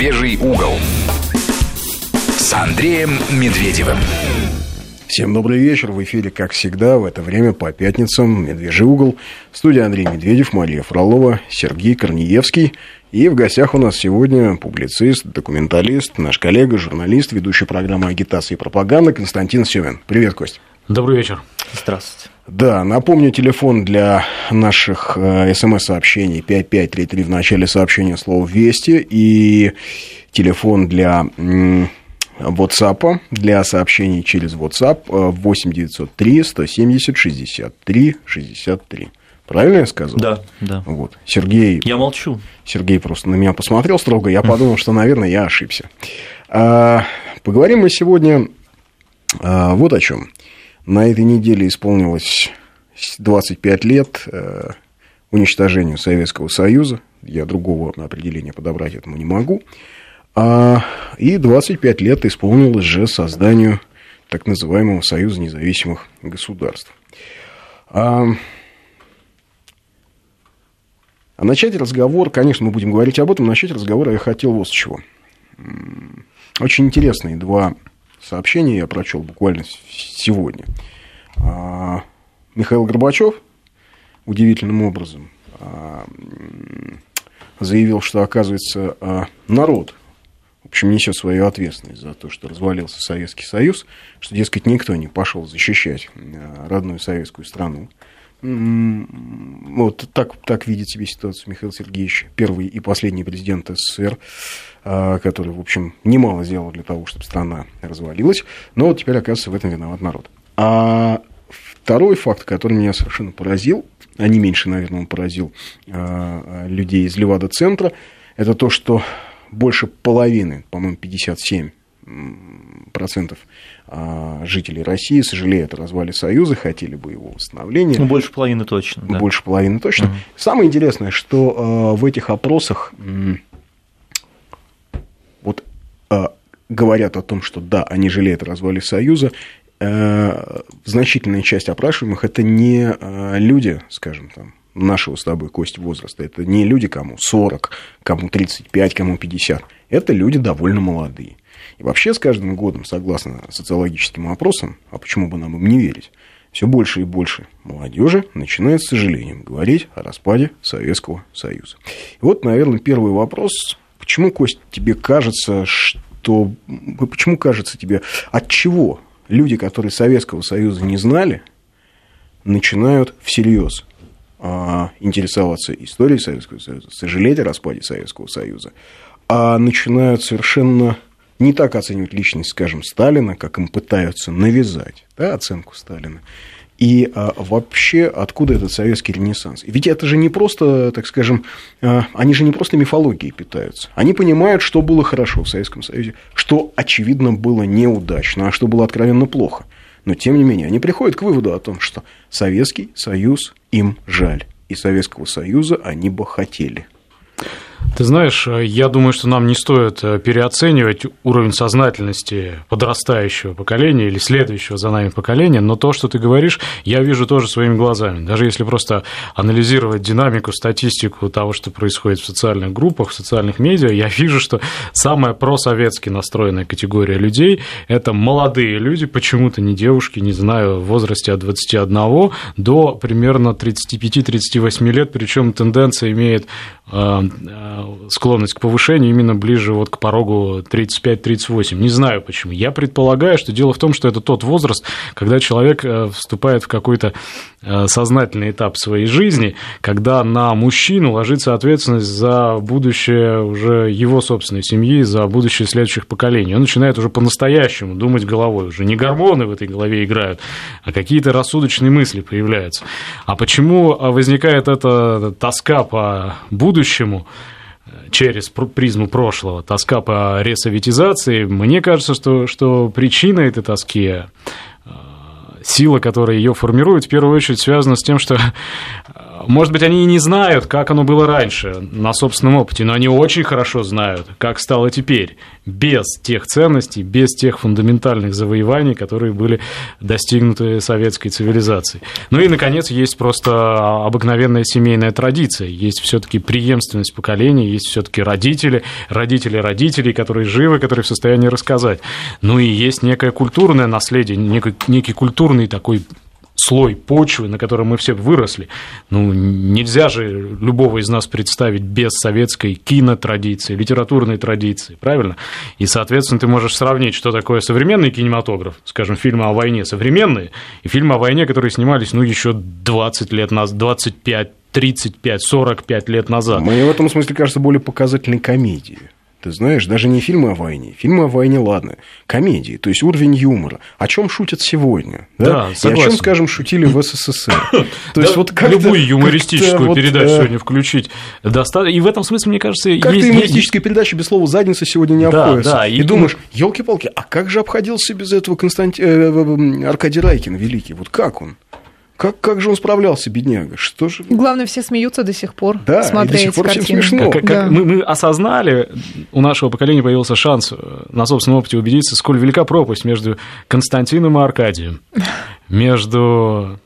«Медвежий угол» с Андреем Медведевым. Всем добрый вечер. В эфире, как всегда, в это время по пятницам «Медвежий угол». В студии Андрей Медведев, Мария Фролова, Сергей Корнеевский. И в гостях у нас сегодня публицист, документалист, наш коллега, журналист, ведущий программы агитации и пропаганды Константин Семин. Привет, Кость. Добрый вечер. Здравствуйте. Да, напомню, телефон для наших э, смс-сообщений 5533 в начале сообщения слово «Вести» и телефон для WhatsApp, для сообщений через WhatsApp 8903 170 63 63. Правильно я сказал? Да, да. Вот. Сергей... Я молчу. Сергей просто на меня посмотрел строго, я подумал, что, наверное, я ошибся. А, поговорим мы сегодня а, вот о чем. На этой неделе исполнилось 25 лет э, уничтожению Советского Союза. Я другого определения подобрать этому не могу. А, и 25 лет исполнилось же созданию так называемого Союза независимых государств. А, а начать разговор, конечно, мы будем говорить об этом, начать разговор я хотел вот с чего. Очень интересные два сообщение я прочел буквально сегодня. А, Михаил Горбачев удивительным образом а, заявил, что, оказывается, а, народ, в общем, несет свою ответственность за то, что развалился Советский Союз, что, дескать, никто не пошел защищать родную советскую страну. Вот так, так видит себе ситуацию Михаил Сергеевич, первый и последний президент СССР, а, который, в общем, немало сделал для того, чтобы страна развалилась. Но вот теперь, оказывается, в этом виноват народ. А второй факт, который меня совершенно поразил, а не меньше, наверное, он поразил а, людей из Левада-центра, это то, что больше половины, по-моему, 57 процентов а, жителей России сожалеют о развале Союза, хотели бы его восстановления. Ну, больше половины точно. Да. Больше половины точно. Угу. Самое интересное, что а, в этих опросах вот а, говорят о том, что да, они жалеют о развале Союза, значительная часть опрашиваемых это не люди, скажем там, нашего с тобой кость возраста. Это не люди, кому 40, кому 35, кому 50. Это люди довольно молодые. И вообще с каждым годом, согласно социологическим опросам, а почему бы нам им не верить, все больше и больше молодежи начинает с сожалением говорить о распаде Советского Союза. И вот, наверное, первый вопрос. Почему, Кость, тебе кажется, что... Почему кажется тебе, от чего люди, которые Советского Союза не знали, начинают всерьез интересоваться историей Советского Союза, сожалеть о распаде Советского Союза, а начинают совершенно не так оценивать личность, скажем, Сталина, как им пытаются навязать да, оценку Сталина. И а, вообще, откуда этот советский ренессанс? Ведь это же не просто, так скажем, а, они же не просто мифологией питаются. Они понимают, что было хорошо в Советском Союзе, что, очевидно, было неудачно, а что было откровенно плохо. Но, тем не менее, они приходят к выводу о том, что Советский Союз им жаль, и Советского Союза они бы хотели. Ты знаешь, я думаю, что нам не стоит э, переоценивать уровень сознательности подрастающего поколения или следующего за нами поколения, но то, что ты говоришь, я вижу тоже своими глазами. Даже если просто анализировать динамику, статистику того, что происходит в социальных группах, в социальных медиа, я вижу, что самая просоветски настроенная категория людей – это молодые люди, почему-то не девушки, не знаю, в возрасте от 21 до примерно 35-38 лет, причем тенденция имеет э, склонность к повышению именно ближе вот к порогу 35-38. Не знаю почему. Я предполагаю, что дело в том, что это тот возраст, когда человек э, вступает в какой-то э, сознательный этап своей жизни, когда на мужчину ложится ответственность за будущее уже его собственной семьи, за будущее следующих поколений. Он начинает уже по-настоящему думать головой. Уже не гормоны в этой голове играют, а какие-то рассудочные мысли появляются. А почему возникает эта тоска по будущему? Через призму прошлого, тоска по ресоветизации, мне кажется, что, что причина этой тоски э, сила, которая ее формирует, в первую очередь связана с тем, что Может быть, они и не знают, как оно было раньше, на собственном опыте, но они очень хорошо знают, как стало теперь, без тех ценностей, без тех фундаментальных завоеваний, которые были достигнуты советской цивилизацией. Ну и, наконец, есть просто обыкновенная семейная традиция, есть все-таки преемственность поколений, есть все-таки родители, родители родителей, которые живы, которые в состоянии рассказать. Ну и есть некое культурное наследие, некий, некий культурный такой слой почвы, на котором мы все выросли. Ну, нельзя же любого из нас представить без советской кинотрадиции, литературной традиции, правильно? И, соответственно, ты можешь сравнить, что такое современный кинематограф, скажем, фильмы о войне современные, и фильмы о войне, которые снимались, ну, еще 20 лет назад, 25 35, 45 лет назад. Мне в этом смысле кажется более показательной комедией. Ты знаешь, даже не фильмы о войне. Фильмы о войне, ладно. Комедии, то есть уровень юмора. О чем шутят сегодня? Да, да согласен. И о чем, скажем, шутили в СССР. То есть вот любую юмористическую передачу э, сегодня включить. И в этом смысле, мне кажется, как есть... юмористическая передача без слова задница сегодня не обходится. Да, и думаешь, елки-палки, а как же обходился без этого Константин э, Аркадий Райкин великий? Вот как он? Как, как же он справлялся, бедняга? Что же... Главное, все смеются до сих пор, да, смотря до сих пор всем смешно. Как, да. мы, мы осознали, у нашего поколения появился шанс э, на собственном опыте убедиться, сколь велика пропасть между Константином и Аркадием, между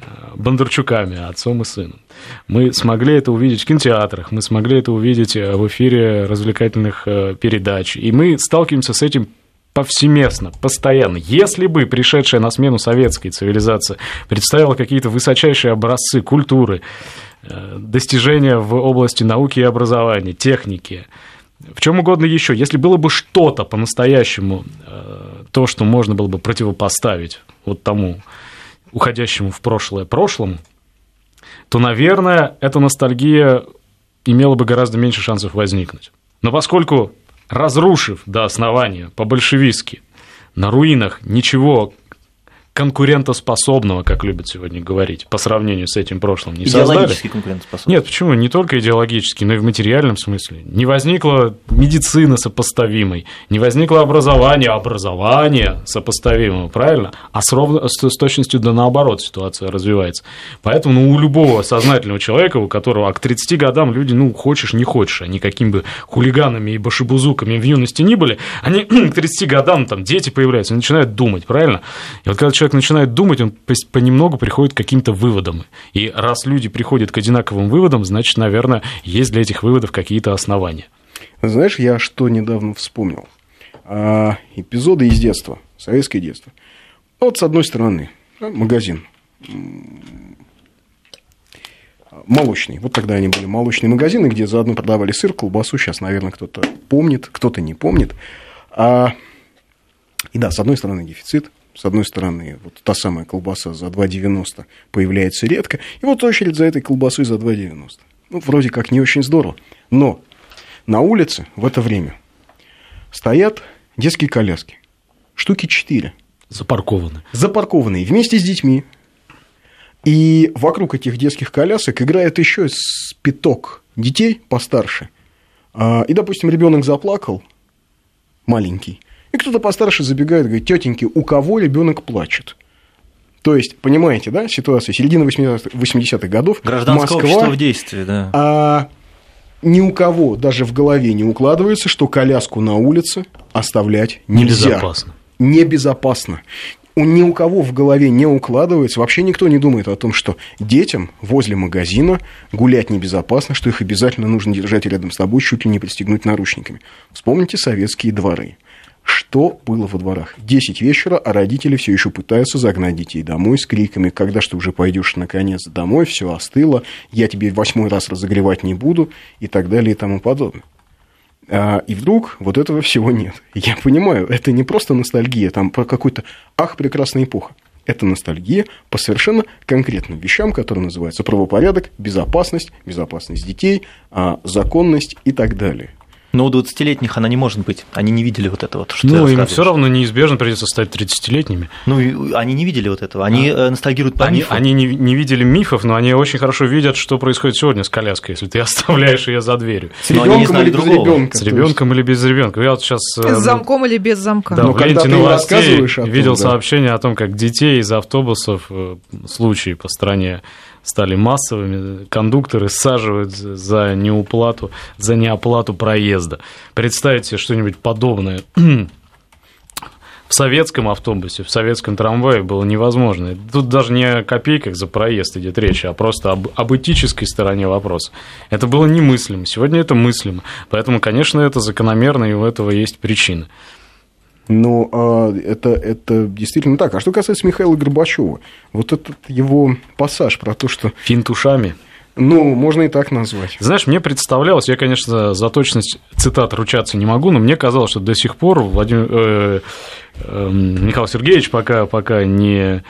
э, Бондарчуками, отцом и сыном. Мы смогли это увидеть в кинотеатрах, мы смогли это увидеть э, в эфире развлекательных передач, и мы сталкиваемся с этим повсеместно, постоянно. Если бы пришедшая на смену советской цивилизация представила какие-то высочайшие образцы культуры, э, достижения в области науки и образования, техники, в чем угодно еще, если было бы что-то по-настоящему, э, то, что можно было бы противопоставить вот тому уходящему в прошлое прошлому, то, наверное, эта ностальгия имела бы гораздо меньше шансов возникнуть. Но поскольку разрушив до основания по-большевистски, на руинах ничего конкурентоспособного, как любят сегодня говорить, по сравнению с этим прошлым, не идеологически конкурентоспособный. Нет, почему? Не только идеологически, но и в материальном смысле. Не возникла медицина сопоставимой, не возникло образование, образование сопоставимого, правильно? А с, ровно, с, с точностью да наоборот ситуация развивается. Поэтому ну, у любого сознательного человека, у которого а к 30 годам люди, ну, хочешь, не хочешь, они какими бы хулиганами и башибузуками в юности не были, они к 30 годам, там, дети появляются, начинают думать, правильно? И вот когда человек человек начинает думать, он понемногу приходит к каким-то выводам. И раз люди приходят к одинаковым выводам, значит, наверное, есть для этих выводов какие-то основания. Знаешь, я что недавно вспомнил? А, эпизоды из детства, советское детство. Вот с одной стороны, магазин молочный. Вот тогда они были молочные магазины, где заодно продавали сыр, колбасу. Сейчас, наверное, кто-то помнит, кто-то не помнит. А... И да, с одной стороны, дефицит, с одной стороны, вот та самая колбаса за 2,90 появляется редко, и вот очередь за этой колбасой за 2,90. Ну, вроде как не очень здорово. Но на улице в это время стоят детские коляски. Штуки 4. Запаркованы. Запаркованные вместе с детьми. И вокруг этих детских колясок играет еще пяток детей постарше. А, и, допустим, ребенок заплакал, маленький, и кто-то постарше забегает говорит, тетеньки, у кого ребенок плачет? То есть, понимаете, да, ситуация середины 80-х годов. Гражданское Москва, общество в действии, да. А ни у кого даже в голове не укладывается, что коляску на улице оставлять нельзя. Небезопасно. Небезопасно. У ни у кого в голове не укладывается, вообще никто не думает о том, что детям возле магазина гулять небезопасно, что их обязательно нужно держать рядом с тобой, чуть ли не пристегнуть наручниками. Вспомните советские дворы что было во дворах. Десять вечера, а родители все еще пытаются загнать детей домой с криками, когда что уже пойдешь наконец домой, все остыло, я тебе восьмой раз разогревать не буду и так далее и тому подобное. А, и вдруг вот этого всего нет. Я понимаю, это не просто ностальгия, там про какой-то ах, прекрасная эпоха. Это ностальгия по совершенно конкретным вещам, которые называются правопорядок, безопасность, безопасность детей, а, законность и так далее. Но у 20-летних она не может быть. Они не видели вот этого. Что ну, им все равно неизбежно придется стать 30-летними. Ну, они не видели вот этого. Они а. ностальгируют по они, мифу. Они не, не видели мифов, но они очень хорошо видят, что происходит сегодня с коляской, если ты оставляешь ее за дверью. С ребенком или без ребенка. С ребенком или без ребенка. Я вот сейчас... С э, замком или без замка. Да, но в ленте новостей видел да. сообщение о том, как детей из автобусов, э, случаи по стране стали массовыми, кондукторы саживают за неуплату, за неоплату проезда. Представить себе что-нибудь подобное в советском автобусе, в советском трамвае было невозможно. Тут даже не о копейках за проезд идет речь, а просто об, об этической стороне вопроса. Это было немыслимо, сегодня это мыслимо. Поэтому, конечно, это закономерно, и у этого есть причины. Но а, это, это действительно так. А что касается Михаила Горбачева, вот этот его пассаж про то, что... Финт ушами. Ну, можно и так назвать. Знаешь, мне представлялось, я, конечно, за точность цитат ручаться не могу, но мне казалось, что до сих пор Владимир, э, э, Михаил Сергеевич пока, пока не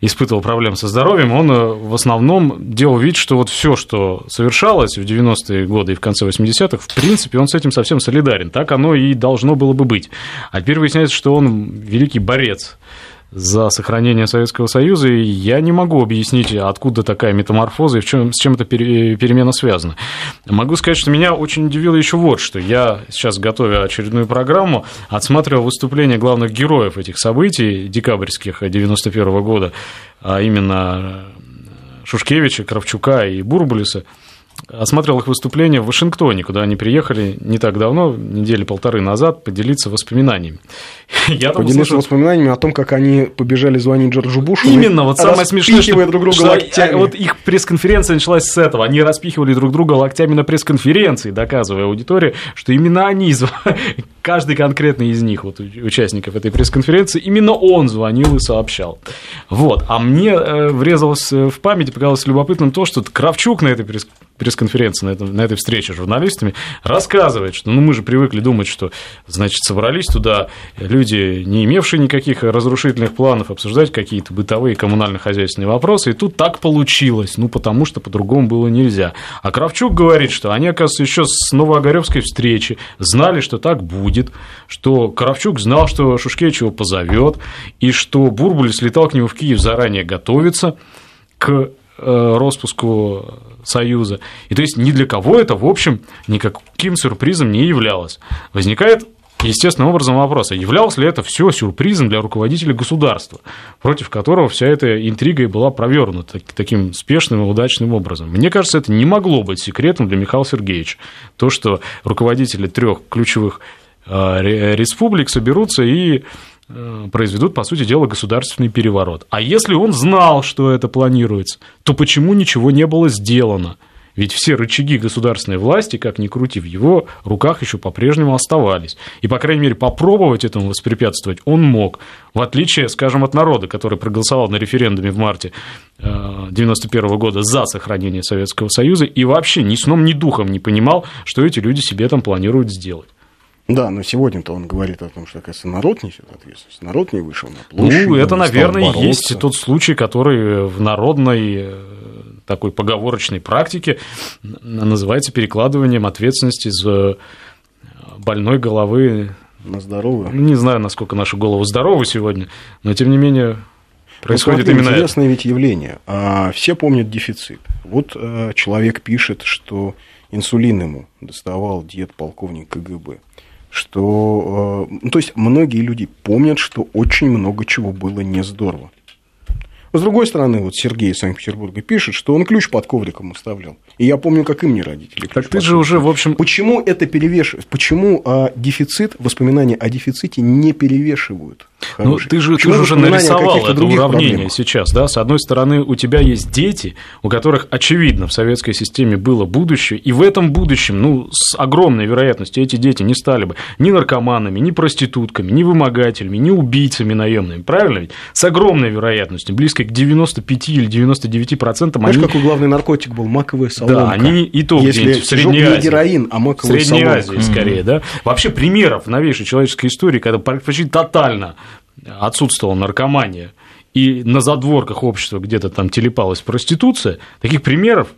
испытывал проблем со здоровьем, он э, в основном делал вид, что вот все, что совершалось в 90-е годы и в конце 80-х, в принципе, он с этим совсем солидарен. Так оно и должно было бы быть. А теперь выясняется, что он великий борец за сохранение Советского Союза, и я не могу объяснить, откуда такая метаморфоза и в чем, с чем эта перемена связана. Могу сказать, что меня очень удивило еще вот что. Я сейчас, готовя очередную программу, отсматривал выступления главных героев этих событий декабрьских 91 года, а именно Шушкевича, Кравчука и Бурбулиса – осматривал их выступления в Вашингтоне, куда они приехали не так давно, недели полторы назад, поделиться воспоминаниями. Я поделиться услышал... воспоминаниями о том, как они побежали звонить Джорджу Бушу. Именно, вот самое смешное, что, друг друга что локтями. вот их пресс-конференция началась с этого. Они распихивали друг друга локтями на пресс-конференции, доказывая аудитории, что именно они, каждый конкретный из них, вот участников этой пресс-конференции, именно он звонил и сообщал. Вот. А мне э, врезалось в память, показалось любопытным то, что Кравчук на этой пресс-конференции пресс-конференции на, этом, на этой встрече с журналистами, рассказывает, что ну, мы же привыкли думать, что, значит, собрались туда люди, не имевшие никаких разрушительных планов, обсуждать какие-то бытовые коммунально-хозяйственные вопросы, и тут так получилось, ну, потому что по-другому было нельзя. А Кравчук говорит, что они, оказывается, еще с Новоогаревской встречи знали, что так будет, что Кравчук знал, что Шушкевич его позовет, и что Бурбуль слетал к нему в Киев заранее готовиться к распуску Союза. И то есть ни для кого это, в общем, никаким сюрпризом не являлось. Возникает естественным образом вопрос, а являлось ли это все сюрпризом для руководителя государства, против которого вся эта интрига и была провернута таким спешным и удачным образом. Мне кажется, это не могло быть секретом для Михаила Сергеевича. То, что руководители трех ключевых а, республик соберутся и Э, произведут, по сути дела, государственный переворот. А если он знал, что это планируется, то почему ничего не было сделано? Ведь все рычаги государственной власти, как ни крути, в его руках еще по-прежнему оставались. И, по крайней мере, попробовать этому воспрепятствовать он мог. В отличие, скажем, от народа, который проголосовал на референдуме в марте 1991 э, года за сохранение Советского Союза и вообще ни сном, ни духом не понимал, что эти люди себе там планируют сделать. Да, но сегодня-то он говорит о том, что, оказывается, народ несет ответственность. Народ не вышел на площадь. Ну, это, наверное, есть тот случай, который в народной э, такой поговорочной практике называется перекладыванием ответственности за больной головы на здоровую. Не знаю, насколько наша голова здорова сегодня, но тем не менее ну, происходит ну, именно интересное это. ведь явление. А, все помнят дефицит. Вот а, человек пишет, что инсулин ему доставал дед полковник КГБ что... Э, ну, то есть, многие люди помнят, что очень много чего было не здорово. С другой стороны, вот Сергей из Санкт-Петербурга пишет, что он ключ под ковриком оставлял. И я помню, как и мне родители. Так ты же уже, в общем... Почему это перевешивает? Почему а, дефицит, воспоминания о дефиците не перевешивают? Ну, ты же, ты же уже нарисовал это уравнение проблемах? сейчас, да? С одной стороны, у тебя есть дети, у которых, очевидно, в советской системе было будущее, и в этом будущем, ну, с огромной вероятностью эти дети не стали бы ни наркоманами, ни проститутками, ни вымогателями, ни убийцами наемными, правильно ведь? С огромной вероятностью, близко к 95 или 99 процентам. Знаешь, они... какой главный наркотик был? Маковая соломка. Да, они и то Если в Средней Азии. не героин, а маковая В Средней. Азии, скорее, да? Вообще примеров новейшей человеческой истории, когда почти тотально отсутствовала наркомания, и на задворках общества где-то там телепалась проституция, таких примеров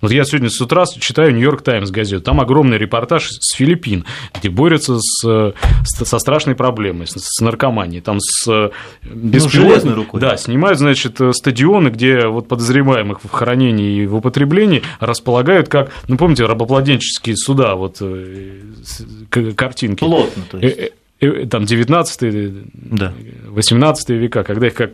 вот я сегодня с утра читаю «Нью-Йорк Таймс» газету, там огромный репортаж с Филиппин, где борются с, со страшной проблемой, с, с наркоманией, там с э, беспилотной ну, рукой. Да, снимают, значит, стадионы, где вот подозреваемых в хранении и в употреблении располагают как, ну, помните, рабоплоденческие суда, вот э, картинки. Плотно, то есть там 19 да. 18 века, когда их как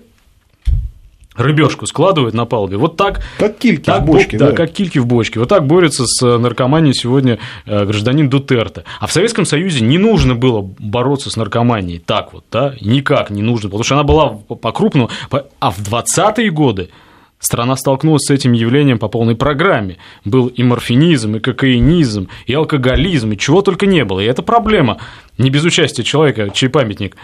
рыбешку складывают на палубе. Вот так... Как кильки так, в бочке, да. да. как кильки в бочке. Вот так борется с наркоманией сегодня э, гражданин Дутерте. А в Советском Союзе не нужно было бороться с наркоманией так вот, да, никак не нужно, потому что она была по-крупному. А в 20-е годы Страна столкнулась с этим явлением по полной программе. Был и морфинизм, и кокаинизм, и алкоголизм, и чего только не было. И эта проблема, не без участия человека, чей памятник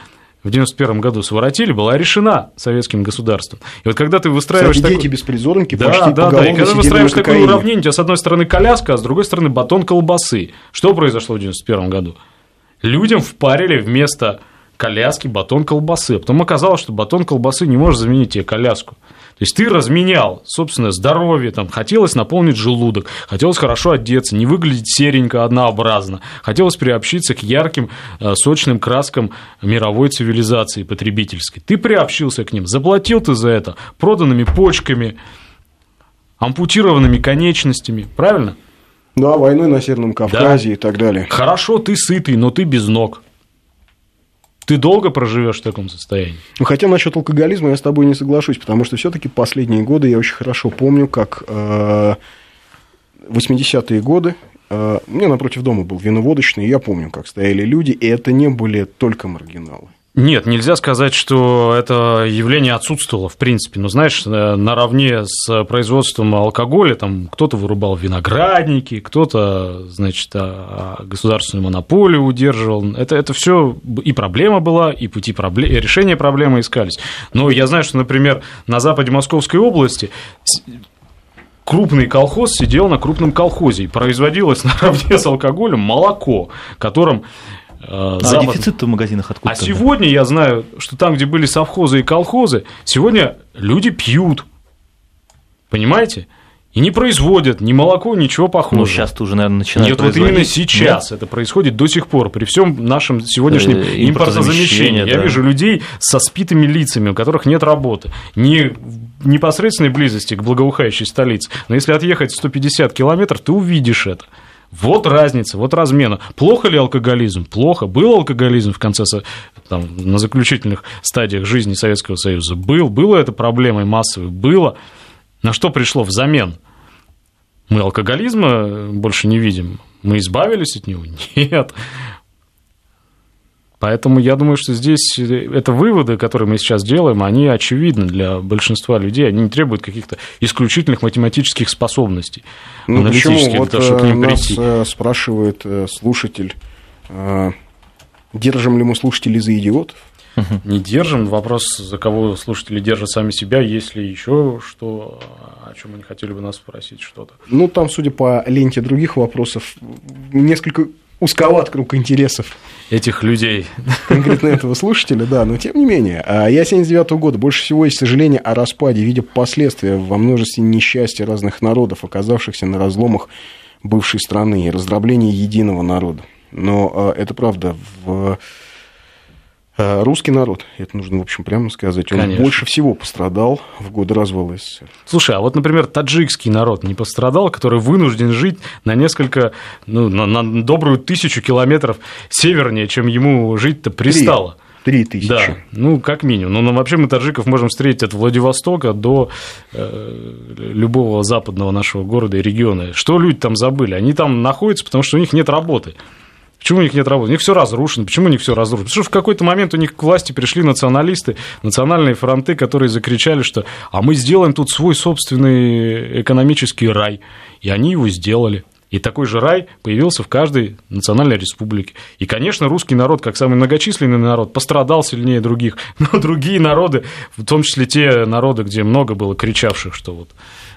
в 91 году своротили, была решена советским государством. И вот когда ты выстраиваешь... Кстати, такой... дети-беспризорники да, почти да, да, и когда выстраиваешь такое уравнение, у тебя с одной стороны коляска, а с другой стороны батон колбасы. Что произошло в 91 году? Людям впарили вместо коляски батон колбасы. А потом оказалось, что батон колбасы не может заменить тебе коляску. То есть ты разменял собственное здоровье, там, хотелось наполнить желудок, хотелось хорошо одеться, не выглядеть серенько, однообразно, хотелось приобщиться к ярким, э, сочным краскам мировой цивилизации потребительской. Ты приобщился к ним, заплатил ты за это проданными почками, ампутированными конечностями, правильно? Да, войной на Северном Кавказе да. и так далее. Хорошо, ты сытый, но ты без ног. Ты долго проживешь в таком состоянии? Ну, хотя насчет алкоголизма я с тобой не соглашусь, потому что все-таки последние годы я очень хорошо помню, как э, 80-е годы э, у напротив дома был виноводочный, и я помню, как стояли люди, и это не были только маргиналы. Нет, нельзя сказать, что это явление отсутствовало в принципе. Но знаешь, э, наравне с производством алкоголя там кто-то вырубал виноградники, кто-то, значит, а, а, государственную монополию удерживал. Это, это все и проблема была, и пути проблем, и решения проблемы искались. Но я знаю, что, например, на западе Московской области крупный колхоз сидел на крупном колхозе и производилось наравне с алкоголем молоко, которым а Запад... дефицит в магазинах откуда? А сегодня я знаю, что там, где были совхозы и колхозы, сегодня люди пьют. Понимаете? И не производят ни молоко, ничего похожего. Ну, сейчас-то уже, наверное, начинают Нет, вот именно сейчас Нет? это происходит до сих пор, при всем нашем сегодняшнем э, импортозамещении. Я да. вижу людей со спитыми лицами, у которых нет работы. Не в непосредственной близости к благоухающей столице, но если отъехать 150 километров, ты увидишь это. Вот разница, вот размена. Плохо ли алкоголизм? Плохо. Был алкоголизм в конце, там, на заключительных стадиях жизни Советского Союза? Был. Было это проблемой массовой? Было. На что пришло взамен? Мы алкоголизма больше не видим. Мы избавились от него? Нет. Поэтому я думаю, что здесь э, это выводы, которые мы сейчас делаем, они очевидны для большинства людей, они не требуют каких-то исключительных математических способностей. Ну почему? Вот того, чтобы к ним нас прийти. Э, спрашивает э, слушатель, держим ли мы слушателей за идиотов? Не держим. Вопрос, за кого слушатели держат сами себя, есть ли еще что, о чем они хотели бы нас спросить что-то. Ну, там, судя по ленте других вопросов, несколько узковат круг интересов. Этих людей. Конкретно этого слушателя, да, но тем не менее. А я 79 -го года. Больше всего есть сожаление о распаде, видя последствия во множестве несчастья разных народов, оказавшихся на разломах бывшей страны и раздробления единого народа. Но а, это правда, в русский народ, это нужно, в общем, прямо сказать, он Конечно. больше всего пострадал в годы развала СССР. Слушай, а вот, например, таджикский народ не пострадал, который вынужден жить на несколько, ну, на, на добрую тысячу километров севернее, чем ему жить-то пристало. Три тысячи. Да, ну, как минимум. Но ну, вообще мы таджиков можем встретить от Владивостока до э, любого западного нашего города и региона. Что люди там забыли? Они там находятся, потому что у них нет работы. Почему у них нет работы? У них все разрушено. Почему у них все разрушено? Потому что в какой-то момент у них к власти пришли националисты, национальные фронты, которые закричали, что а мы сделаем тут свой собственный экономический рай. И они его сделали. И такой же рай появился в каждой национальной республике. И, конечно, русский народ, как самый многочисленный народ, пострадал сильнее других. Но другие народы, в том числе те народы, где много было кричавших, что вот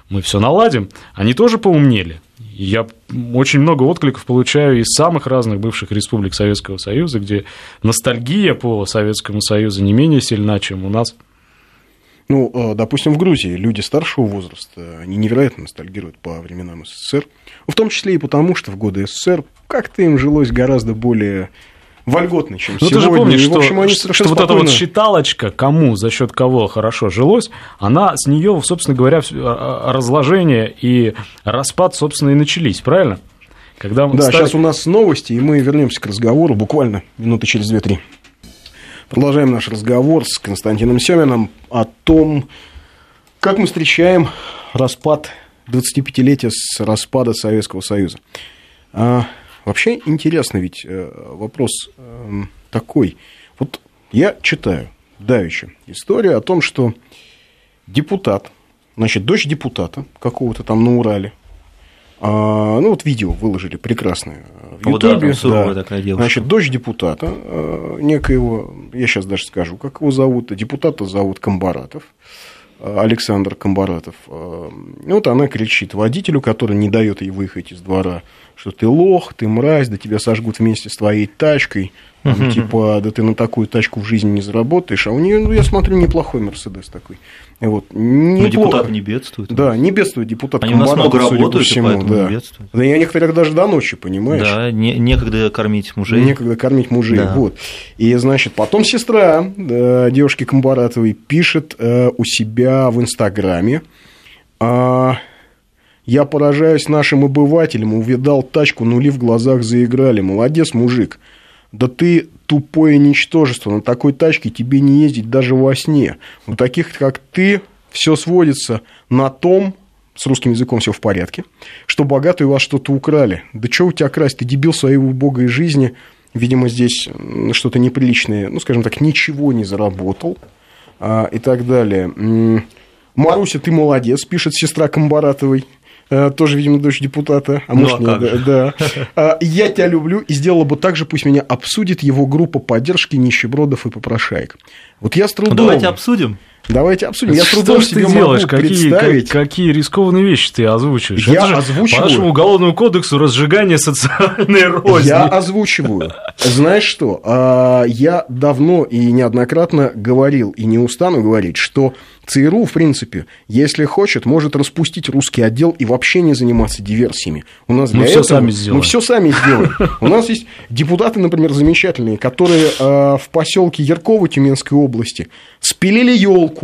мы все наладим, они тоже поумнели. Я очень много откликов получаю из самых разных бывших республик Советского Союза, где ностальгия по Советскому Союзу не менее сильна, чем у нас. Ну, э, допустим, в Грузии люди старшего возраста, они невероятно ностальгируют по временам СССР, в том числе и потому, что в годы СССР как-то им жилось гораздо более вольготный, чем ну, сегодня. ты же помнишь, что, общем, они что, что вот эта вот считалочка, кому, за счет кого хорошо жилось, она с нее, собственно говоря, а, а, разложение и распад, собственно, и начались, правильно? Когда да, стали... сейчас у нас новости, и мы вернемся к разговору буквально минуты через 2-3. Продолжаем наш разговор с Константином Семиным о том, Как мы встречаем распад 25-летия с распада Советского Союза? Вообще интересно ведь э, вопрос э, такой. Вот я читаю давеча историю о том, что депутат, значит, дочь депутата какого-то там на Урале, а, ну, вот видео выложили прекрасное в Вот да, Ютубе. суровая такая девушка. Значит, дочь депутата, э, некоего, я сейчас даже скажу, как его зовут, депутата зовут Комбаратов, э, Александр Комбаратов. Э, вот она кричит водителю, который не дает ей выехать из двора, что ты лох, ты мразь, да тебя сожгут вместе с твоей тачкой, там, типа, да ты на такую тачку в жизни не заработаешь, а у нее, ну, я смотрю, неплохой Мерседес такой. И Вот, Но неплохо. депутаты не бедствуют. Да, не бедствует депутат Они у нас много работают, и всему, поэтому да. не бедствуют. Да я некоторых даже до ночи, понимаешь? Да, не- некогда кормить мужей. Некогда кормить мужей. Да. Вот. И, значит, потом сестра э, девушки Комбаратовой пишет э, у себя в Инстаграме. а, я поражаюсь нашим обывателям, увидал тачку, нули в глазах заиграли. Молодец, мужик. Да ты тупое ничтожество, на такой тачке тебе не ездить даже во сне. У таких, как ты, все сводится на том, с русским языком все в порядке, что богатые вас что-то украли. Да что у тебя красть? Ты дебил своей убогой жизни. Видимо, здесь что-то неприличное, ну, скажем так, ничего не заработал а, и так далее. Маруся, ты молодец, пишет сестра Комбаратовой. Э, Тоже, видимо, дочь депутата. А Ну, может, а нет, как да, да. Я тебя люблю и сделала бы так же, пусть меня обсудит его группа поддержки нищебродов и попрошаек. Вот я с трудом... давайте обсудим. Давайте обсудим. Я с что трудом ты себе делаешь? могу Какие, представить. как- какие рискованные вещи ты озвучиваешь? Я Это же озвучиваю. По нашему уголовному кодексу разжигание социальной розни. Я озвучиваю. Знаешь что? А, Я давно и неоднократно говорил, и не устану говорить, что ЦРУ, в принципе, если хочет, может распустить русский отдел и вообще не заниматься диверсиями. У нас Мы для всё этого- сами сделаем. Мы все сами сделаем. У нас есть депутаты, например, замечательные, которые э, в поселке Ярково Тюменской области спилили елку.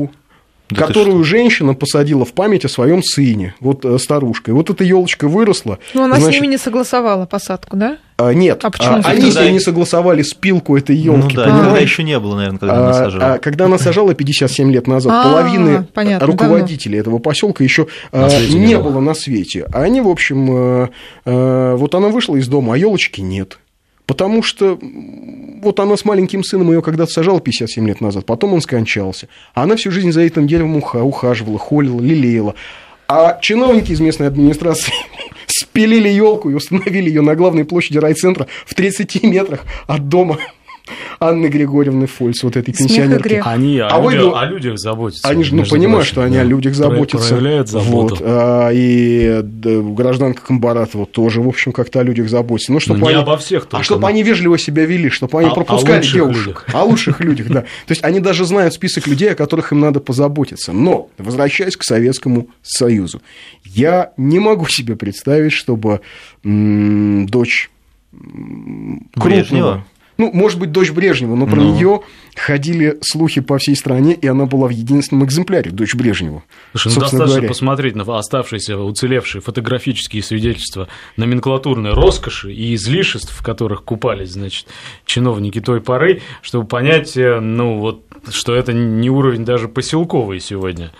Да ты которую женщина посадила в память о своем сыне, вот э, старушка. И вот эта елочка выросла. Ну, она значит, с ними не согласовала посадку, да? а, нет, А почему? а, они Когда- себе не согласовали спилку этой елки, Ну да, понимаешь? еще не было, наверное, когда она А, сажала. а когда она сажала 57 лет назад, А, половины понятно, руководителей этого поселка еще не было на свете. А они, в общем, э, э, вот она вышла из дома, а елочки нет. Потому что вот она с маленьким сыном ее когда-то сажала 57 лет назад, потом он скончался. А она всю жизнь за этим деревом уха- ухаживала, холила, лелеяла. А чиновники из местной администрации спилили елку и установили ее на главной площади райцентра в 30 метрах от дома Анны Григорьевны Фольц, вот этой Смех и пенсионерки. Они о, А вы людях, ду- о людях заботятся. Они же, ну, понимают, что они да. о людях заботятся. Проявляют заботу. Вот, а, и да, гражданка Комбаратова тоже, в общем, как-то о людях заботится. Ну, чтобы Ну, не они, обо всех а только, чтобы ну. они вежливо себя вели, чтобы они А- о пропускали лучших девушек. людях. О лучших людях, да. То есть они даже знают список людей, о которых им надо позаботиться. Но, возвращаясь к Советскому Союзу, я не могу себе представить, чтобы м, дочь крупного, Брежнева? Ну, может быть, дочь Брежнева, но про Ну. нее ходили слухи по всей стране, и она была в единственном экземпляре, дочь Брежнева. Слушай, ну достаточно говоря. посмотреть на оставшиеся, уцелевшие фотографические свидетельства номенклатурной роскоши и излишеств, в которых купались, значит, чиновники той поры, чтобы понять, э, ну, вот, что это не уровень даже поселковый сегодня.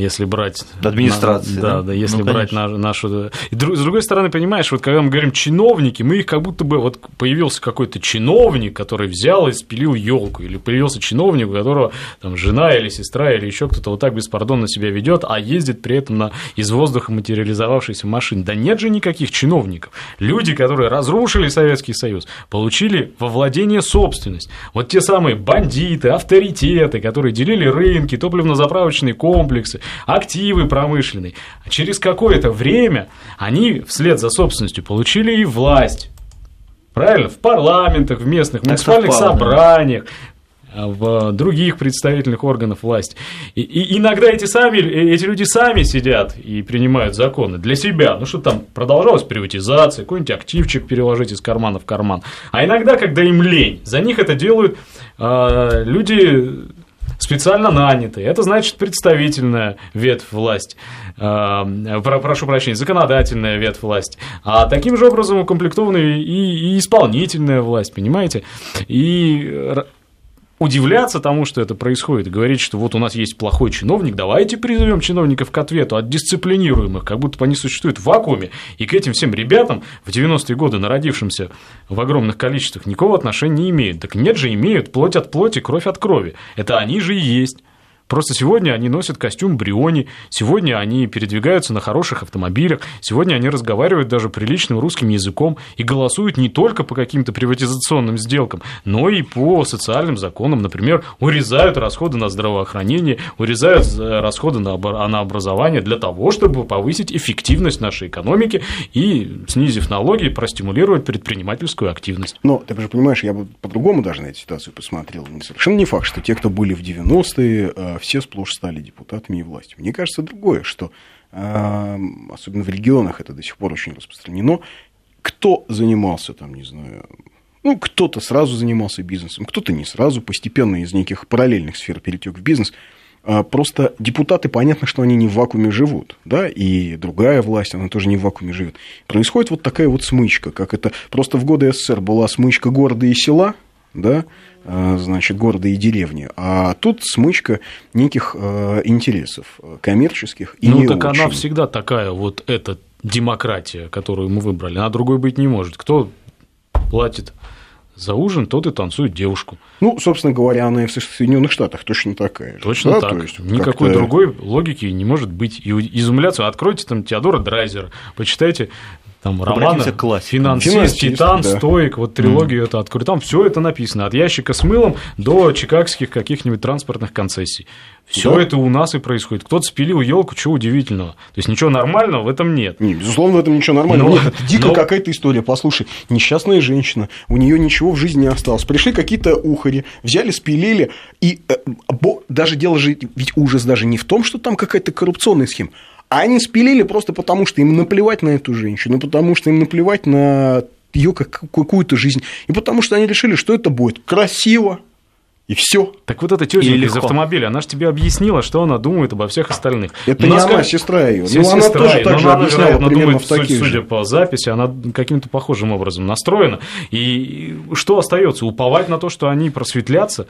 Если брать... Администрации, на- да, да? да, если Ну, брать на- нашу... И друг- с другой стороны, понимаешь, вот когда мы говорим чиновники, мы их как будто бы... Вот появился какой-то чиновник, который взял и спилил елку, или появился чиновник, у которого там жена или сестра или еще кто-то вот так беспардонно себя ведет, а ездит при этом на из воздуха материализовавшейся машине. Да нет же никаких чиновников. Люди, которые разрушили Советский Союз, получили во владение собственность. Вот те самые бандиты, авторитеты, которые делили рынки, топливно-заправочные комплексы, активы промышленные. А через какое-то время они вслед за собственностью получили и власть. Правильно? В парламентах, в местных, муниципальных совпало, да. собраниях а, в других представительных органах власти. И, и иногда эти, сами, э, эти люди сами сидят и принимают законы для себя. Ну, что там продолжалась приватизация, какой-нибудь активчик переложить из кармана в карман. А иногда, когда им лень, за них это делают а, люди специально нанятые. Это значит представительная ветвь власти. А, про- прошу прощения, законодательная ветвь власти. А таким же образом укомплектована и, и исполнительная власть, понимаете? И р- удивляться тому, что это происходит, говорить, что вот у нас есть плохой чиновник, давайте призовем чиновников к ответу, отдисциплинируем их, как будто они существуют в вакууме, и к этим всем ребятам в 90-е годы, народившимся в огромных количествах, никакого отношения не имеют. Так нет же, имеют плоть от плоти, кровь от крови. Это они же и есть. Просто сегодня они носят костюм Бриони, сегодня они передвигаются на хороших автомобилях, сегодня они разговаривают даже приличным русским языком и голосуют не только по каким-то приватизационным сделкам, но и по социальным законам. Например, урезают расходы на здравоохранение, урезают расходы на образование для того, чтобы повысить эффективность нашей экономики и, снизив налоги, простимулировать предпринимательскую активность. Но ты же понимаешь, я бы по-другому даже на эту ситуацию посмотрел. Совершенно не факт, что те, кто были в 90-е, все сплошь стали депутатами и властью. Мне кажется другое, что особенно в регионах это до сих пор очень распространено. Кто занимался там, не знаю, ну, кто-то сразу занимался бизнесом, кто-то не сразу, постепенно из неких параллельных сфер перетек в бизнес. А, просто депутаты, понятно, что они не в вакууме живут, да, и другая власть, она тоже не в вакууме живет. Происходит вот такая вот смычка, как это просто в годы СССР была смычка города и села, да, Э, значит, города и деревни. А тут смычка неких э, интересов коммерческих и Ну, так очень. она всегда такая, вот эта демократия, которую мы выбрали. Она другой быть не может. Кто платит за ужин, тот и танцует девушку. Ну, собственно говоря, она и в Соединенных Штатах точно такая же. Точно да? так. То есть, Никакой другой логики не может быть. И изумляться. Откройте там Теодора Драйзера, почитайте там романы, финансист, финансист, титан, да. стоик, вот трилогию mm. это открою, там все это написано, от ящика с мылом до чикагских каких-нибудь транспортных концессий. Все да. это у нас и происходит. Кто-то спилил елку, чего удивительного. То есть ничего нормального в этом нет. Не, безусловно, в этом ничего нормального но, нет. Это дико но... какая-то история. Послушай, несчастная женщина, у нее ничего в жизни не осталось. Пришли какие-то ухари, взяли, спилили, и э, бо, даже дело же, ведь ужас даже не в том, что там какая-то коррупционная схема, а они спилили просто потому, что им наплевать на эту женщину, потому что им наплевать на ее какую-то жизнь, и потому что они решили, что это будет красиво, и все. Так вот эта тетенька из автомобиля, она же тебе объяснила, что она думает обо всех остальных. Это не она, сестра ее. Ну, она сестра, тоже так же она, объясняла примерно думает, в таких судя же. по записи, она каким-то похожим образом настроена. И что остается? Уповать на то, что они просветлятся?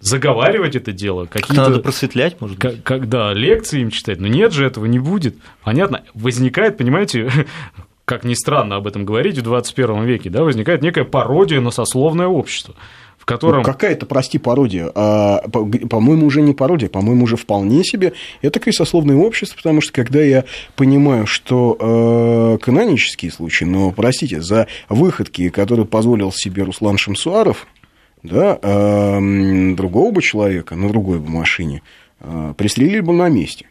Заговаривать это дело. Какие-то... Надо просветлять, может быть. Когда лекции им читать. Но нет же, этого не будет. Понятно. Возникает, понимаете, как ни странно об этом говорить в 21 веке, да, возникает некая пародия на сословное общество в котором... Ну, какая-то, прости, пародия. А, по-моему, уже не пародия, по-моему, уже вполне себе. Это такое сословное общество, потому что когда я понимаю, что э, канонические случаи, но, простите, за выходки, которые позволил себе Руслан Шамсуаров, да, а другого бы человека на другой бы машине а, пристрелили бы на месте.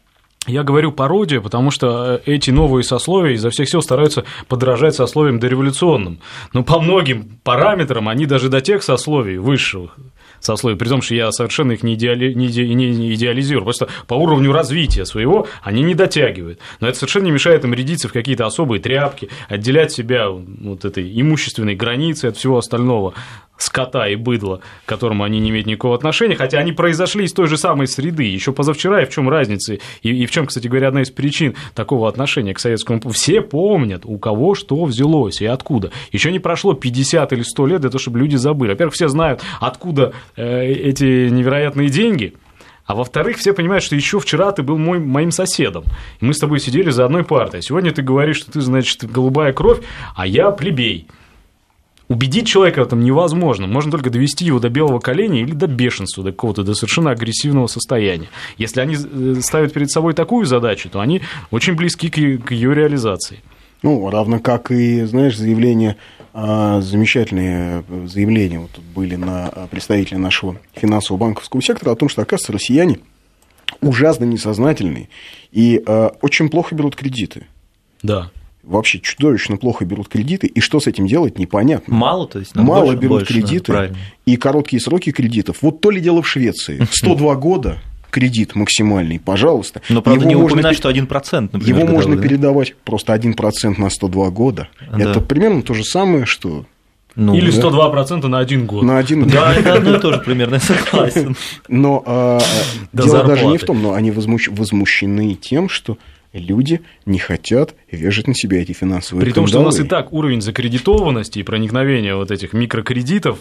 Я говорю пародия, потому что э, эти новые сословия изо всех сил стараются подражать сословиям дореволюционным. Но по многим параметрам они даже до тех сословий высших сословий, при том, что я совершенно их не, идеали, не, иде, идеализирую, просто по уровню развития своего они не дотягивают. Но это совершенно не мешает им рядиться в какие-то особые тряпки, отделять себя вот этой имущественной границы от всего остального скота и быдла, к которому они не имеют никакого отношения, хотя они произошли из той же самой среды. Еще позавчера, и в чем разница, и, и в чем, кстати говоря, одна из причин такого отношения к советскому... Все помнят, у кого что взялось и откуда. Еще не прошло 50 или 100 лет для того, чтобы люди забыли. Во-первых, все знают, откуда э, эти невероятные деньги, а во-вторых, все понимают, что еще вчера ты был мой, моим соседом. И мы с тобой сидели за одной партой. Сегодня ты говоришь, что ты, значит, голубая кровь, а я плебей. Убедить человека в этом невозможно. Можно только довести его до белого коленя или до бешенства, до какого-то, до совершенно агрессивного состояния. Если они э, ставят перед собой такую задачу, то они очень близки к ее реализации. Ну, равно как и, знаешь, заявления, а, замечательные заявления вот тут были на а, представителя нашего финансового банковского сектора о том, что, оказывается, россияне ужасно несознательные и а, очень плохо берут кредиты. Да вообще чудовищно плохо берут кредиты, и что с этим делать, непонятно. Мало, то есть Мало больше, берут больше, кредиты, да, и короткие сроки кредитов. Вот то ли дело в Швеции. 102 года кредит максимальный, пожалуйста. Но, правда, его не можно, упоминать, что 1%, например, Его можно да? передавать просто 1% на 102 года. Да. Это примерно то же самое, что ну, Или 102% да? на один год. На один год. Да, это одно и то же примерно, я согласен. Но а, дело даже не в том, но они возмущены тем, что люди не хотят вешать на себя эти финансовые При том, что у нас и так уровень закредитованности и проникновения вот этих микрокредитов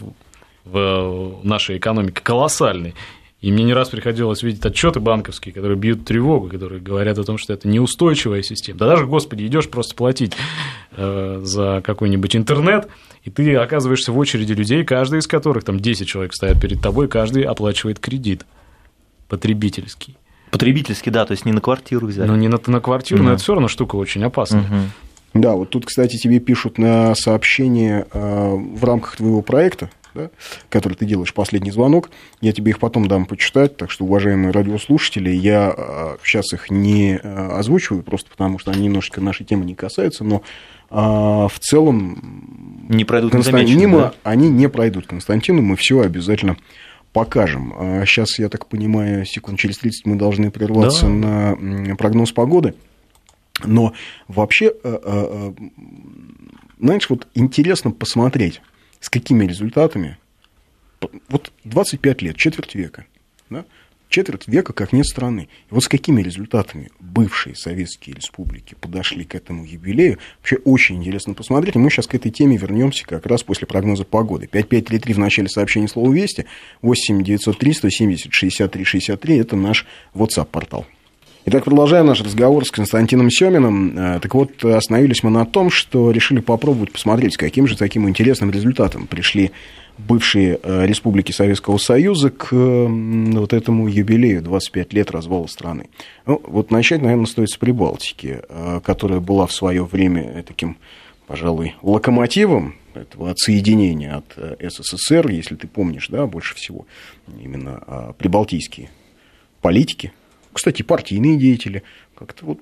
в нашей экономике колоссальный. И мне не раз приходилось видеть отчеты банковские, которые бьют тревогу, которые говорят о том, что это неустойчивая система. Да даже, господи, идешь просто платить э, за какой-нибудь интернет, и ты оказываешься в очереди людей, каждый из которых, там 10 человек стоят перед тобой, каждый оплачивает кредит потребительский. Потребительский, да, то есть не на квартиру взяли. Ну, не на, на квартиру, но это все равно штука очень опасная. Да, вот тут, кстати, тебе пишут на сообщение э, в рамках твоего проекта, да, который ты делаешь, последний звонок. Я тебе их потом дам почитать, так что, уважаемые радиослушатели, я э, сейчас их не э, озвучиваю, просто потому что они немножечко нашей темы не касаются, но в целом не пройдут мимо да? они не пройдут Константину, мы все обязательно покажем. Сейчас, я так понимаю, секунд через 30 мы должны прерваться да. на прогноз погоды. Но вообще, э, э, э, знаешь, вот интересно посмотреть, с какими результатами. Вот 25 лет, четверть века, да? Четверть века как нет страны. И вот с какими результатами бывшие советские республики подошли к этому юбилею, вообще очень интересно посмотреть. И мы сейчас к этой теме вернемся как раз после прогноза погоды. 5533 в начале сообщения слова «Вести», 8 903 170 63 63 – это наш WhatsApp-портал. Итак, продолжаем наш разговор с Константином Семиным. Э, так вот, остановились мы на том, что решили попробовать посмотреть, с каким же таким интересным результатом пришли бывшие э, республики Советского Союза к вот этому юбилею 25 лет развала страны. Ну, вот начать, наверное, стоит с Прибалтики, э, которая была в свое время таким, пожалуй, локомотивом этого отсоединения от СССР, если ты помнишь, да, больше всего именно прибалтийские политики, кстати, партийные деятели, как-то вот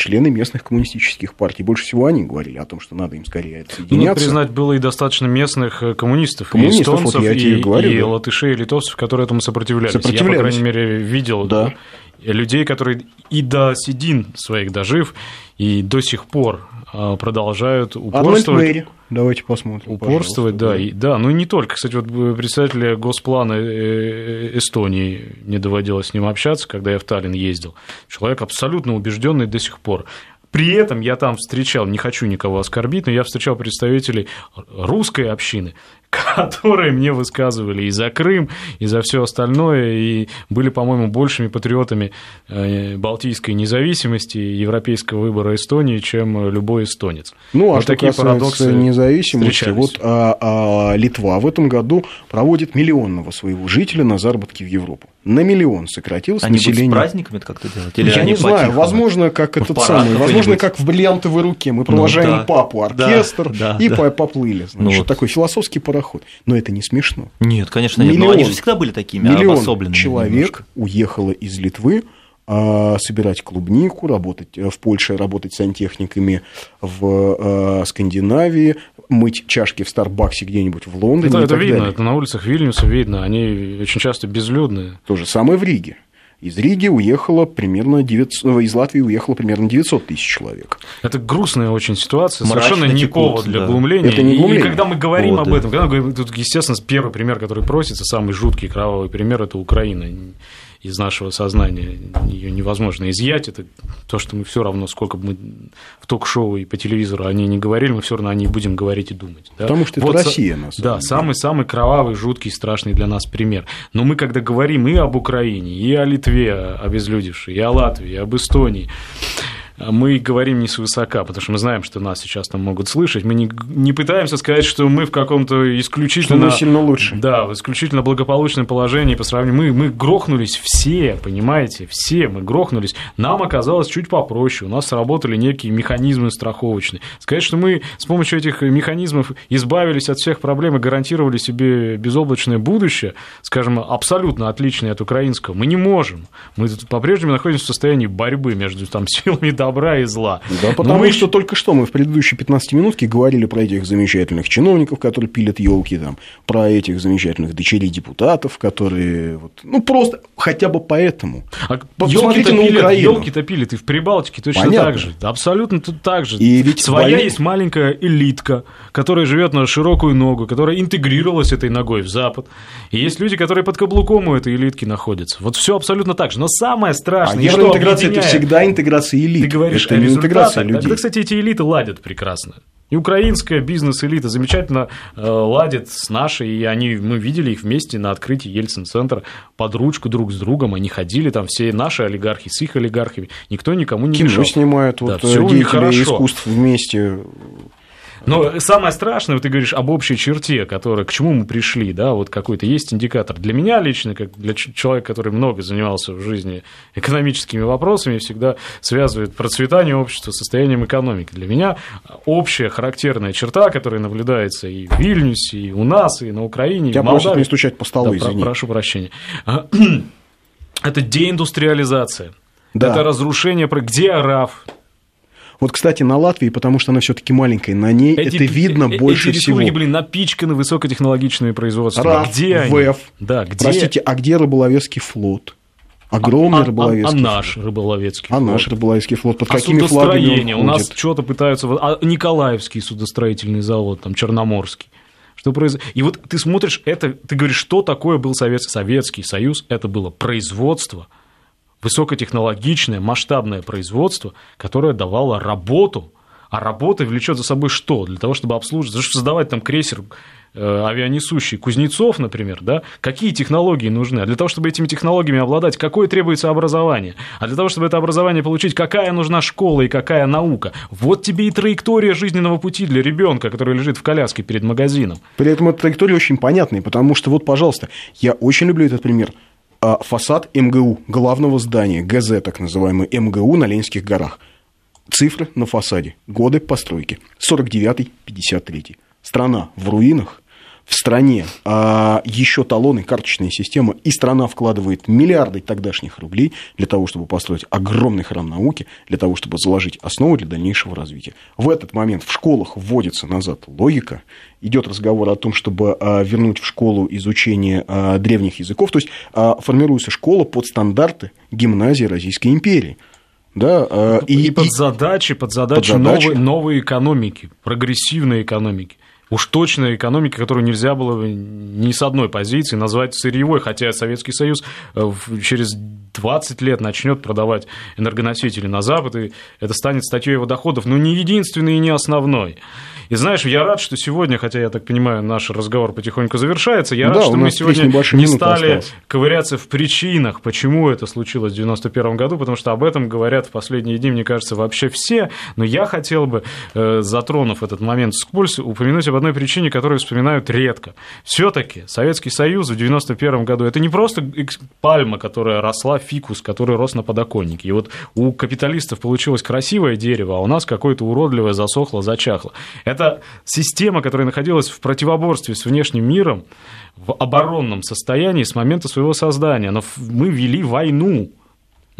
члены местных коммунистических партий. Больше всего они говорили о том, что надо им скорее отсоединяться. Ну, надо признать, было и достаточно местных э, коммунистов, коммунистов и эстонцев, вот я и, говорю, и да. латышей, и литовцев, которые этому сопротивлялись. сопротивлялись. Я, по крайней мере, видел да. Людей, которые и до седин своих дожив, и до сих пор а, продолжают упорствовать. Мэри. Давайте посмотрим. Упорствовать, да, и, да. Ну и не только. Кстати, вот представителя Госплана э, э, Эстонии не доводилось с ним общаться, когда я в Таллин ездил. Человек абсолютно убежденный до сих пор. При этом я там встречал, не хочу никого оскорбить, но я встречал представителей русской общины, которые мне высказывали и за Крым, и за все остальное, и были, по-моему, большими патриотами э, балтийской независимости и европейского выбора Эстонии, чем любой эстонец. Ну, а вот что такие парадоксы независимости, вот а, а, Литва в этом году проводит миллионного своего жителя на заработки в Европу. На миллион сократилось они население. Они с праздниками это как-то делать? Или Я не знаю, возможно, как этот самый, возможно, как в бриллиантовой руке. Мы провожаем ну, да, папу, оркестр, да, да, и да. поплыли. Значит, ну, вот. такой философский пароход пароход. Но это не смешно. Нет, конечно, нет. Миллион, Но они же всегда были такими миллион обособленными. человек немножко. уехало из Литвы а, собирать клубнику, работать э, в Польше, работать сантехниками в э, Скандинавии, мыть чашки в Старбаксе где-нибудь в Лондоне. Это, это видно, далее. это на улицах Вильнюса видно, они очень часто безлюдные. То же самое в Риге. Из Риги уехало примерно 900, ну, из Латвии уехало примерно 900 тысяч человек. Это грустная очень ситуация, Мрачный совершенно не повод для да. глумления. Это не глумление. И когда мы говорим вот, об этом, когда мы говорим, тут, естественно, первый пример, который просится, самый жуткий кровавый пример, это Украина из нашего сознания. Ее невозможно изъять. Это то, что мы все равно, сколько бы мы в ток-шоу и по телевизору о ней не говорили, мы все равно о ней будем говорить и думать. Да? Потому что вот это Россия, на самом Да, самый-самый кровавый, жуткий, страшный для нас пример. Но мы, когда говорим и об Украине, и о Литве обезлюдившей, и о Латвии, и об Эстонии, мы говорим не свысока, потому что мы знаем, что нас сейчас там могут слышать. Мы не, не пытаемся сказать, что мы в каком-то исключительно... Что мы сильно лучше. Да, в исключительно благополучном положении по сравнению. Мы, мы грохнулись все, понимаете, все мы грохнулись. Нам оказалось чуть попроще. У нас сработали некие механизмы страховочные. Сказать, что мы с помощью этих механизмов избавились от всех проблем и гарантировали себе безоблачное будущее, скажем, абсолютно отличное от украинского, мы не можем. Мы по-прежнему находимся в состоянии борьбы между там, силами добра и зла. Да, потому мы... что только что мы в предыдущей 15 минутке говорили про этих замечательных чиновников, которые пилят елки, там, про этих замечательных дочерей депутатов, которые вот, ну просто хотя бы поэтому. А Посмотрите на Украину. Елки-то пилят и в Прибалтике точно Понятно. так же. Абсолютно тут так же. И ведь Своя боль... есть маленькая элитка, которая живет на широкую ногу, которая интегрировалась этой ногой в Запад. И есть люди, которые под каблуком у этой элитки находятся. Вот все абсолютно так же. Но самое страшное, а что интеграция это всегда интеграция элит говоришь Это о не интеграция людей. тогда, кстати, эти элиты ладят прекрасно. И украинская бизнес-элита замечательно э, ладит с нашей, и они, мы видели их вместе на открытии Ельцин-центра под ручку друг с другом, они ходили там, все наши олигархи с их олигархами, никто никому не Кино мешал. снимают Да, вот, у них деятели искусств вместе. Но самое страшное, вот ты говоришь об общей черте, которая, к чему мы пришли, да, вот какой-то есть индикатор. Для меня лично, как для человека, который много занимался в жизни экономическими вопросами, всегда связывает процветание общества с состоянием экономики. Для меня общая характерная черта, которая наблюдается и в Вильнюсе, и у нас, и на Украине, и Тебя в просят Молдавии. не стучать по столу, Да, извини. прошу прощения. Это деиндустриализация. Да. Это разрушение... Где РАФ? Вот, кстати, на Латвии, потому что она все-таки маленькая, на ней Эти- это видно э- больше эти всего. республики, блин, напичканы высокотехнологичными производствами. РАФ, где они? ВЭФ. Да, где? Простите, а где рыболовецкий флот? Огромный а, а- рыболовецкий а флот. наш рыболовецкий А флот? наш рыболовецкий флот под А какими флагами он У нас что-то пытаются... А Николаевский судостроительный завод, там, Черноморский. Что произ... И вот ты смотришь, это, ты говоришь, что такое был Совет... Советский Союз? Это было производство, высокотехнологичное, масштабное производство, которое давало работу. А работа влечет за собой что? Для того, чтобы обслуживать, за что создавать там крейсер э, авианесущий Кузнецов, например, да? Какие технологии нужны? А для того, чтобы этими технологиями обладать, какое требуется образование? А для того, чтобы это образование получить, какая нужна школа и какая наука? Вот тебе и траектория жизненного пути для ребенка, который лежит в коляске перед магазином. При этом эта траектория очень понятная, потому что, вот, пожалуйста, я очень люблю этот пример. А, Фасад МГУ, главного здания, ГЗ, так называемый МГУ на Ленинских горах. Цифры на фасаде, годы постройки, 49-53. Страна в руинах, в стране а, еще талоны, карточная система, и страна вкладывает миллиарды тогдашних рублей для того, чтобы построить огромный храм науки, для того, чтобы заложить основу для дальнейшего развития. В этот момент в школах вводится назад логика, идет разговор о том, чтобы а, вернуть в школу изучение а, древних языков, то есть а, формируется школа под стандарты гимназии Российской империи. Да, а, И, под задачи, под задачи, под задачи. Новой, новой экономики, прогрессивной экономики. Уж точно экономика, которую нельзя было ни с одной позиции назвать сырьевой, хотя Советский Союз э, через 20 лет начнет продавать энергоносители на Запад, и это станет статьей его доходов, но не единственной и не основной. И знаешь, я рад, что сегодня, хотя я так понимаю, наш разговор потихоньку завершается, я Да, рад, что мы сегодня не стали осталось. ковыряться в причинах, почему это случилось в 91 году, потому что об этом говорят в последние дни, мне кажется, вообще все. Но я хотел бы, э, затронув этот момент вскользь, упомянуть об одной причине, которую вспоминают редко. Все-таки Советский Союз в 91 году это не просто пальма, которая росла, фикус, который рос на подоконнике. И вот у капиталистов получилось красивое дерево, а у нас какое-то уродливое засохло, зачахло. Это система, которая находилась в противоборстве с внешним миром, в оборонном состоянии с момента своего создания. Но мы вели войну.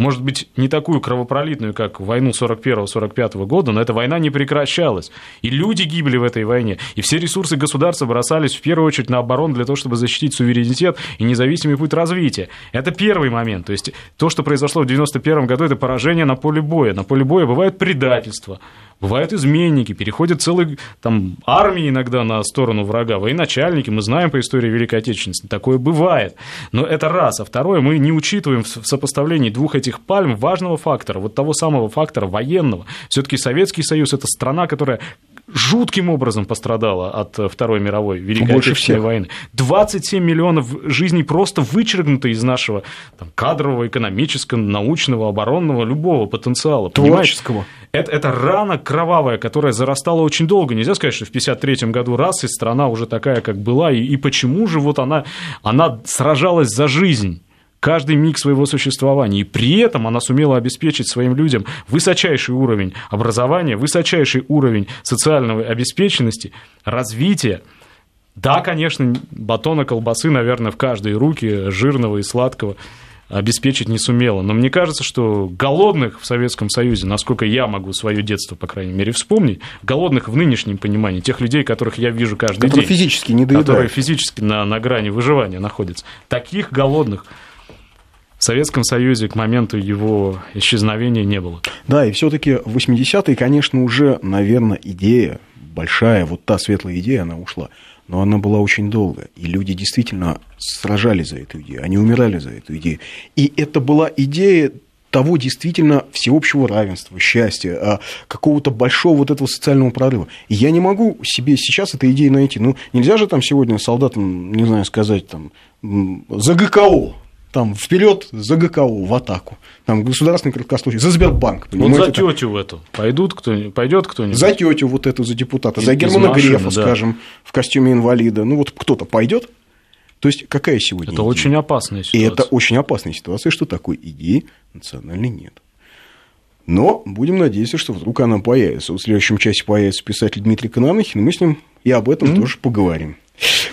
Может быть, не такую кровопролитную, как войну 41-45 года, но эта война не прекращалась. И люди гибли в этой войне. И все ресурсы государства бросались в первую очередь на оборону для того, чтобы защитить суверенитет и независимый путь развития. Это первый момент. То есть то, что произошло в 91 году, это поражение на поле боя. На поле боя бывают предательства, бывают изменники, переходят целые там, армии иногда на сторону врага, военачальники, мы знаем по истории Великой Отечественности, такое бывает. Но это раз. А второе, мы не учитываем в сопоставлении двух этих пальм важного фактора, вот того самого фактора военного. Все-таки Советский Союз – это страна, которая жутким образом пострадала от э, Второй мировой Великой Больше Отечественной всех. войны. 27 миллионов жизней просто вычеркнуто из нашего там, кадрового, экономического, научного, оборонного, любого потенциала. понимаете? Творческого. Это, это рана кровавая, которая зарастала очень долго. Нельзя сказать, что в 1953 году раз, и страна уже такая, как была. И, и почему же вот она, она сражалась за жизнь? Каждый миг своего существования. И при этом она сумела обеспечить своим людям высочайший уровень образования, высочайший уровень социальной обеспеченности, развития. Да, конечно, батона колбасы, наверное, в каждой руки, жирного и сладкого, обеспечить не сумела. Но мне кажется, что голодных в Советском Союзе, насколько я могу свое детство, по крайней мере, вспомнить, голодных в нынешнем понимании, тех людей, которых я вижу каждый Которые день, физически не которые доедают. физически на, на грани выживания находятся, таких голодных в Советском Союзе к моменту его исчезновения не было. Да, и все-таки в 80-е, конечно, уже, наверное, идея большая, вот та светлая идея, она ушла. Но она была очень долго, и люди действительно сражались за эту идею, они умирали за эту идею. И это была идея того действительно всеобщего равенства, счастья, а, какого-то большого вот этого социального прорыва. И я не могу себе сейчас этой идеи найти. Ну, нельзя же там сегодня солдатам, не знаю, сказать там за ГКО, там вперед за ГКО в атаку, там государственный краткосрочный, за Сбербанк. Вот за тетю в эту пойдут кто пойдет кто-нибудь? За тетю вот эту, за депутата, за Германа Грефа, да. скажем, в костюме инвалида. Ну вот кто-то пойдет. То есть какая сегодня? Это идея? очень опасная ситуация. И это очень опасная ситуация, что такой идеи национальной нет. Но будем надеяться, что вдруг она появится. Вот в следующем часе появится писатель Дмитрий Кононахин, и мы с ним и об этом mm-hmm. тоже поговорим.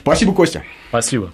Спасибо, Костя. Спасибо.